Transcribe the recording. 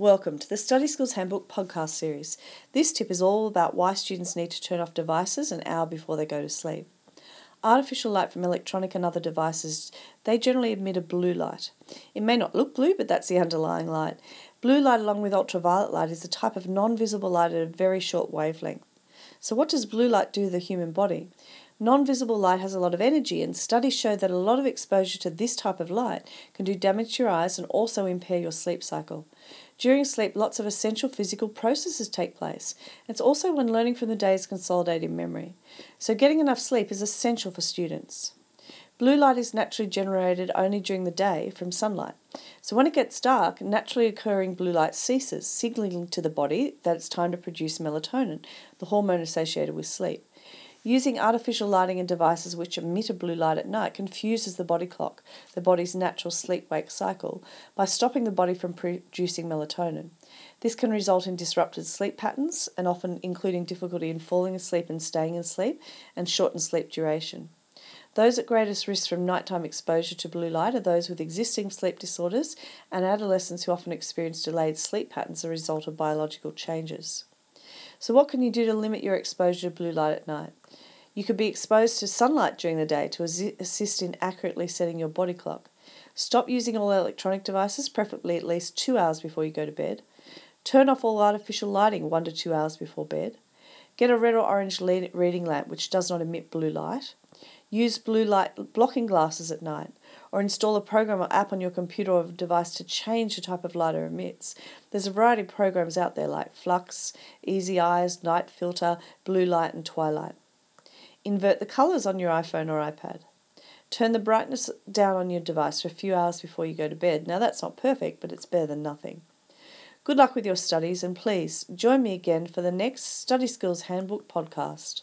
Welcome to the Study Skills Handbook podcast series. This tip is all about why students need to turn off devices an hour before they go to sleep. Artificial light from electronic and other devices, they generally emit a blue light. It may not look blue, but that's the underlying light. Blue light along with ultraviolet light is a type of non-visible light at a very short wavelength. So what does blue light do to the human body? Non-visible light has a lot of energy and studies show that a lot of exposure to this type of light can do damage to your eyes and also impair your sleep cycle. During sleep, lots of essential physical processes take place. It's also when learning from the day is consolidated in memory. So getting enough sleep is essential for students. Blue light is naturally generated only during the day from sunlight. So when it gets dark, naturally occurring blue light ceases, signaling to the body that it's time to produce melatonin, the hormone associated with sleep. Using artificial lighting and devices which emit a blue light at night confuses the body clock, the body's natural sleep wake cycle, by stopping the body from producing melatonin. This can result in disrupted sleep patterns and often including difficulty in falling asleep and staying asleep and shortened sleep duration. Those at greatest risk from nighttime exposure to blue light are those with existing sleep disorders and adolescents who often experience delayed sleep patterns as a result of biological changes. So, what can you do to limit your exposure to blue light at night? You could be exposed to sunlight during the day to assist in accurately setting your body clock. Stop using all electronic devices, preferably at least two hours before you go to bed. Turn off all artificial lighting one to two hours before bed. Get a red or orange reading lamp which does not emit blue light. Use blue light blocking glasses at night or install a program or app on your computer or device to change the type of light it emits. There's a variety of programs out there like f.lux, Easy Eyes, Night Filter, Blue Light, and Twilight. Invert the colours on your iPhone or iPad. Turn the brightness down on your device for a few hours before you go to bed. Now, that's not perfect, but it's better than nothing. Good luck with your studies, and please join me again for the next Study Skills Handbook podcast.